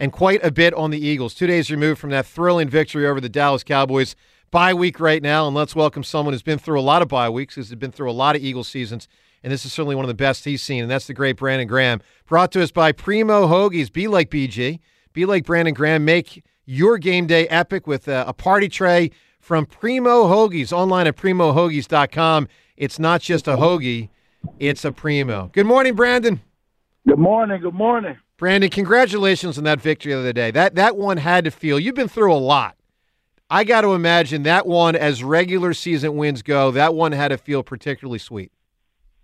and quite a bit on the Eagles. Two days removed from that thrilling victory over the Dallas Cowboys. Bye week right now, and let's welcome someone who's been through a lot of bye weeks, who's been through a lot of Eagles seasons, and this is certainly one of the best he's seen, and that's the great Brandon Graham. Brought to us by Primo Hoagies. Be like BG. Be like Brandon Graham. Make your game day epic with a, a party tray from Primo Hoagies. Online at primohoagies.com. It's not just a hoagie, it's a primo. Good morning, Brandon. Good morning. Good morning. Brandon, congratulations on that victory the other day. That that one had to feel. You've been through a lot. I got to imagine that one, as regular season wins go, that one had to feel particularly sweet.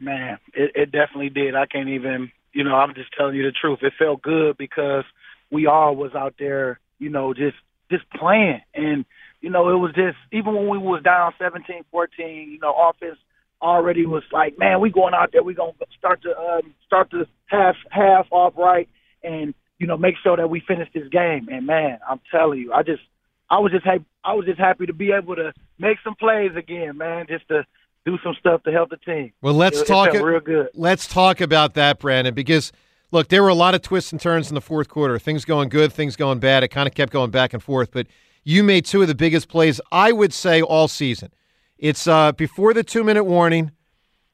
Man, it, it definitely did. I can't even. You know, I'm just telling you the truth. It felt good because we all was out there. You know, just just playing, and you know, it was just even when we was down 17, 14. You know, offense already was like, man, we going out there. We gonna start to um, start to half half off right and you know make sure that we finish this game. And man, I'm telling you, I just I was just happy I was just happy to be able to make some plays again, man, just to do some stuff to help the team. Well, let's it, talk it real good. Let's talk about that, Brandon, because look, there were a lot of twists and turns in the fourth quarter. Things going good, things going bad. It kind of kept going back and forth, but you made two of the biggest plays I would say all season. It's uh, before the two minute warning.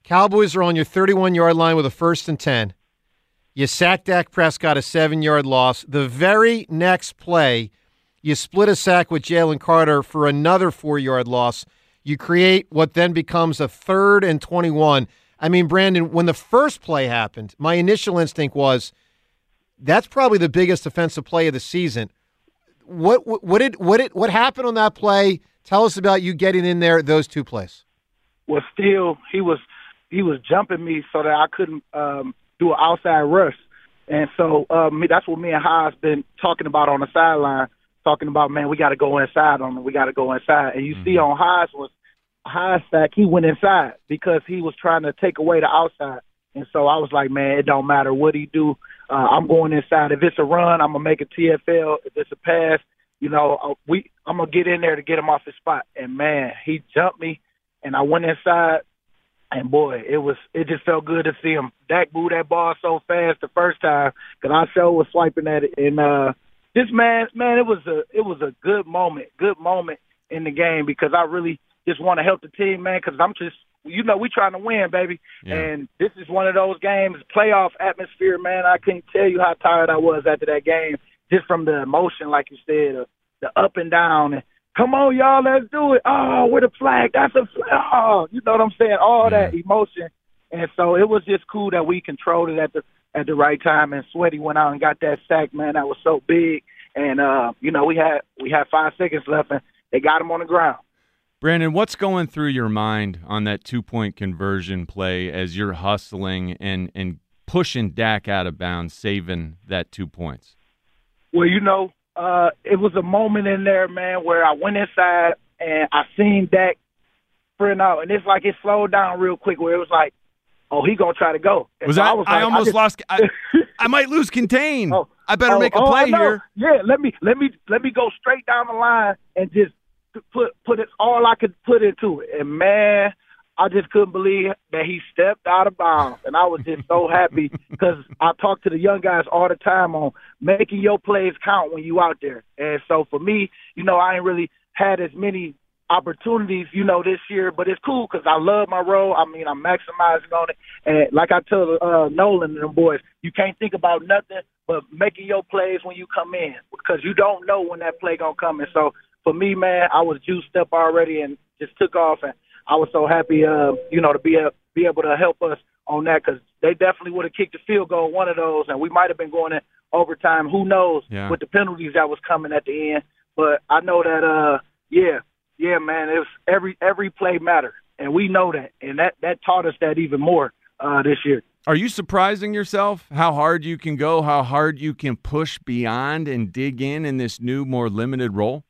Cowboys are on your 31 yard line with a first and 10. You sack Dak Prescott a seven yard loss. The very next play, you split a sack with Jalen Carter for another four yard loss. You create what then becomes a third and 21. I mean, Brandon, when the first play happened, my initial instinct was that's probably the biggest offensive play of the season. What what did what did what happened on that play? Tell us about you getting in there those two plays. Well, still he was he was jumping me so that I couldn't um, do an outside rush. And so um, that's what me and Haas been talking about on the sideline, talking about, man, we got to go inside on them. We got to go inside. And you mm-hmm. see on Haas was Haas sack, he went inside because he was trying to take away the outside. And so I was like, man, it don't matter what he do. Uh, I'm going inside. If it's a run, I'm gonna make a TFL. If it's a pass, you know, uh, we I'm gonna get in there to get him off his spot. And man, he jumped me, and I went inside. And boy, it was it just felt good to see him. Dak moved that ball so fast the first time because I sure was swiping at it. And uh, this man, man, it was a it was a good moment, good moment in the game because I really just want to help the team, man. Because I'm just you know we trying to win, baby. Yeah. And this is one of those games, playoff atmosphere, man. I couldn't tell you how tired I was after that game, just from the emotion, like you said, uh, the up and down. And Come on, y'all, let's do it. Oh, with a flag. That's a flag. Oh, you know what I'm saying? All that emotion. And so it was just cool that we controlled it at the at the right time. And Sweaty went out and got that sack, man. That was so big. And uh, you know, we had we had five seconds left, and they got him on the ground. Brandon, what's going through your mind on that two point conversion play as you're hustling and and pushing Dak out of bounds, saving that two points? Well, you know, uh, it was a moment in there, man, where I went inside and I seen Dak sprint out, and it's like it slowed down real quick. Where it was like, oh, he gonna try to go. And was so that? I, was like, I almost I just, lost. I, I, might lose contain. Oh, I better oh, make a oh, play here. Yeah, let me let me let me go straight down the line and just put put it all I could put into it. And man, I just couldn't believe that he stepped out of bounds, and I was just so happy because I talk to the young guys all the time on making your plays count when you out there. And so for me, you know, I ain't really had as many opportunities, you know, this year, but it's cool because I love my role. I mean, I'm maximizing on it, and like I tell uh, Nolan and them boys, you can't think about nothing but making your plays when you come in because you don't know when that play gonna come. And so for me, man, I was juiced up already and just took off and I was so happy, uh, you know, to be a, be able to help us on that because they definitely would have kicked the field goal one of those, and we might have been going in overtime. Who knows yeah. with the penalties that was coming at the end? But I know that, uh, yeah, yeah, man, it was every every play mattered, and we know that, and that that taught us that even more uh, this year. Are you surprising yourself how hard you can go, how hard you can push beyond and dig in in this new, more limited role?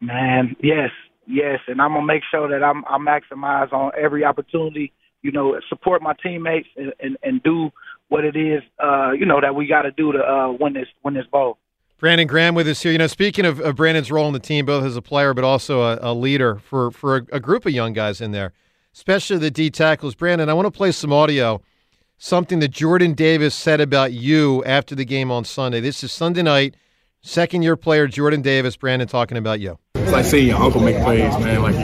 Man, yes, yes, and I'm gonna make sure that I'm I maximize on every opportunity. You know, support my teammates and and, and do what it is, uh, you know, that we got to do to uh, win this win this bowl. Brandon Graham with us here. You know, speaking of, of Brandon's role in the team, both as a player but also a, a leader for for a, a, group of young guys in there, especially the D tackles. Brandon, I want to play some audio, something that Jordan Davis said about you after the game on Sunday. This is Sunday night. Second year player Jordan Davis. Brandon talking about you. It's like seeing your uncle make plays, man. Like,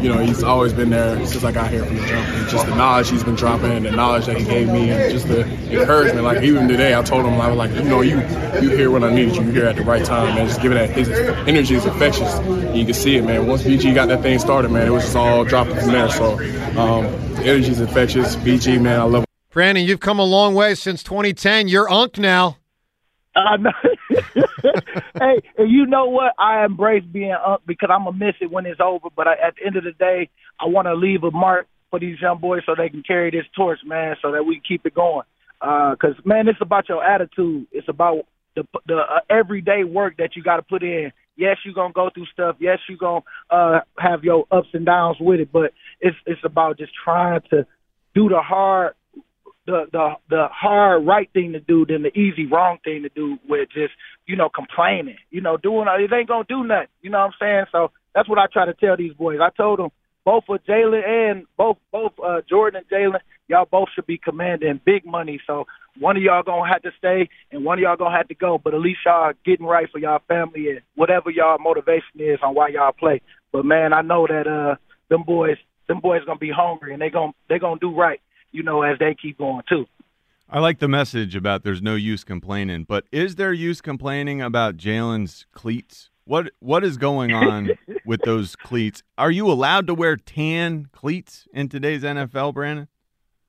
you know, he's always been there since I got here from the jump. And just the knowledge he's been dropping, the knowledge that he gave me, and just the encouragement. Like, even today, I told him, I was like, you know, you you here when I needed you. You're here at the right time, man. Just give it that. His energy is infectious. You can see it, man. Once BG got that thing started, man, it was just all dropping from there. So, um, the energy is infectious. BG, man, I love Brandon, you've come a long way since 2010. You're Unc now. I know. hey, you know what? I embrace being up because I'm gonna miss it when it's over. But I, at the end of the day, I want to leave a mark for these young boys so they can carry this torch, man, so that we can keep it going. Because uh, man, it's about your attitude. It's about the the uh, everyday work that you got to put in. Yes, you're gonna go through stuff. Yes, you're gonna uh, have your ups and downs with it. But it's it's about just trying to do the hard the the the hard right thing to do than the easy wrong thing to do with just you know complaining. You know, doing it ain't gonna do nothing. You know what I'm saying? So that's what I try to tell these boys. I told them both for Jalen and both both uh, Jordan and Jalen, y'all both should be commanding big money. So one of y'all gonna have to stay and one of y'all gonna have to go. But at least y'all getting right for y'all family and whatever y'all motivation is on why y'all play. But man, I know that uh them boys them boys gonna be hungry and they gonna they gonna do right you know, as they keep going too. I like the message about there's no use complaining, but is there use complaining about Jalen's cleats? What what is going on with those cleats? Are you allowed to wear tan cleats in today's NFL, Brandon?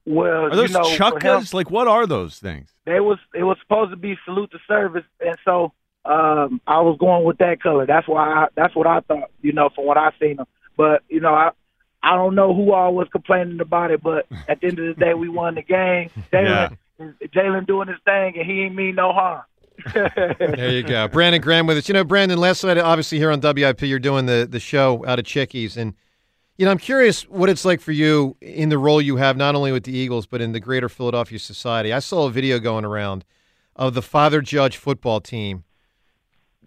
Well, are those you know, chukkas? Him, like what are those things? They was it was supposed to be salute to service, and so um, I was going with that color. That's why I, that's what I thought, you know, from what I've seen them. But you know, I I don't know who all was complaining about it, but at the end of the day, we won the game. Jalen, yeah. Jalen doing his thing, and he ain't mean no harm. there you go, Brandon Graham with us. You know, Brandon, last night, obviously here on WIP, you're doing the the show out of Chickies, and you know, I'm curious what it's like for you in the role you have, not only with the Eagles but in the greater Philadelphia society. I saw a video going around of the Father Judge football team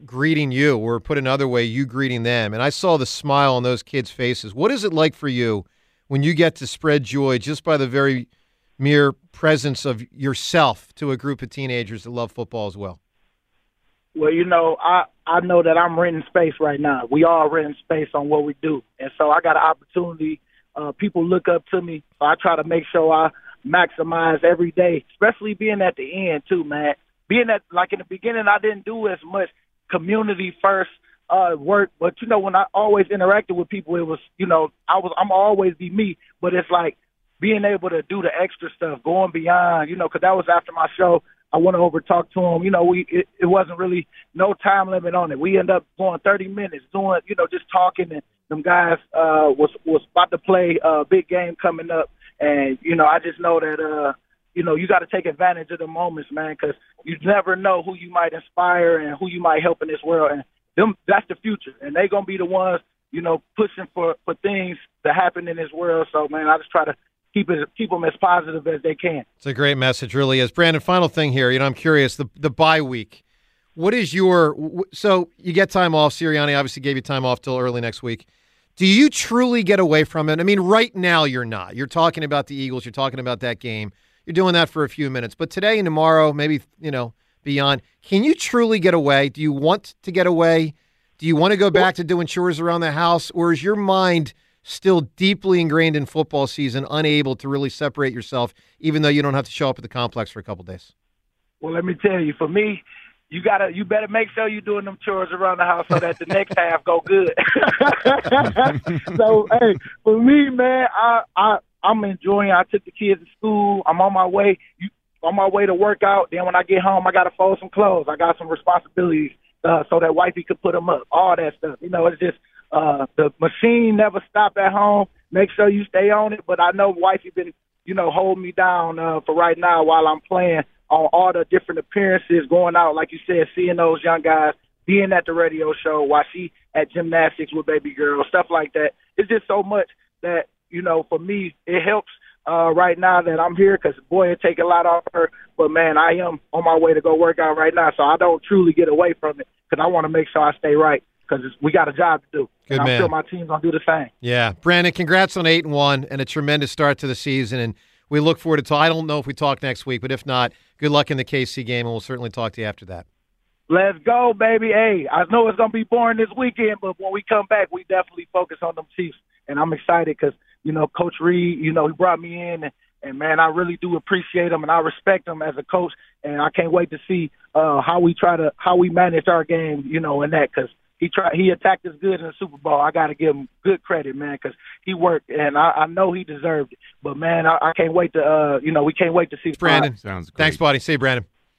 greeting you, or put another way, you greeting them. And I saw the smile on those kids' faces. What is it like for you when you get to spread joy just by the very mere presence of yourself to a group of teenagers that love football as well? Well, you know, I I know that I'm renting space right now. We all renting space on what we do, and so I got an opportunity. Uh, people look up to me, so I try to make sure I maximize every day, especially being at the end too, man. Being at like in the beginning, I didn't do as much community first uh work. But you know when i always interacted with people it was you know i was i'm always be me. But it's like being able to do the extra stuff going beyond you know because that was after my show. I went over talk to him you know we it, it wasn't really no time limit on it. We end up going thirty minutes doing you know just talking and them guys uh was was about to play a big game coming up. And you know i just know that uh you know, you got to take advantage of the moments, man, because you never know who you might inspire and who you might help in this world. And them, that's the future, and they're gonna be the ones, you know, pushing for for things to happen in this world. So, man, I just try to keep it keep them as positive as they can. It's a great message, really is. Brandon, final thing here. You know, I'm curious the the bye week. What is your so you get time off? Sirianni obviously gave you time off till early next week. Do you truly get away from it? I mean, right now you're not. You're talking about the Eagles. You're talking about that game. You're doing that for a few minutes. But today and tomorrow, maybe, you know, beyond, can you truly get away? Do you want to get away? Do you want to go back to doing chores around the house? Or is your mind still deeply ingrained in football season, unable to really separate yourself, even though you don't have to show up at the complex for a couple days? Well, let me tell you, for me, you gotta you better make sure you're doing them chores around the house so that the next half go good. so hey, for me, man, I I I'm enjoying. I took the kids to school. I'm on my way. You, on my way to work out. Then when I get home, I got to fold some clothes. I got some responsibilities uh, so that wifey could put them up. All that stuff. You know, it's just uh, the machine never stop at home. Make sure you stay on it. But I know wifey been you know, hold me down uh, for right now while I'm playing on all the different appearances, going out, like you said, seeing those young guys, being at the radio show, while she at gymnastics with baby girl, stuff like that. It's just so much that you know, for me, it helps uh, right now that I'm here because boy, it take a lot off her. But man, I am on my way to go work out right now, so I don't truly get away from it because I want to make sure I stay right because we got a job to do. Good and I'm man. sure my team's gonna do the same. Yeah, Brandon, congrats on eight and one and a tremendous start to the season, and we look forward to. Talk. I don't know if we talk next week, but if not, good luck in the KC game, and we'll certainly talk to you after that. Let's go, baby. Hey, I know it's gonna be boring this weekend, but when we come back, we definitely focus on them Chiefs, and I'm excited because you know Coach Reid, you know he brought me in, and, and man, I really do appreciate him, and I respect him as a coach, and I can't wait to see uh, how we try to how we manage our game, you know, in that because he tried he attacked us good in the Super Bowl. I got to give him good credit, man, because he worked, and I, I know he deserved it. But man, I, I can't wait to uh, you know we can't wait to see Brandon. Sounds great. Thanks, buddy. See you, Brandon.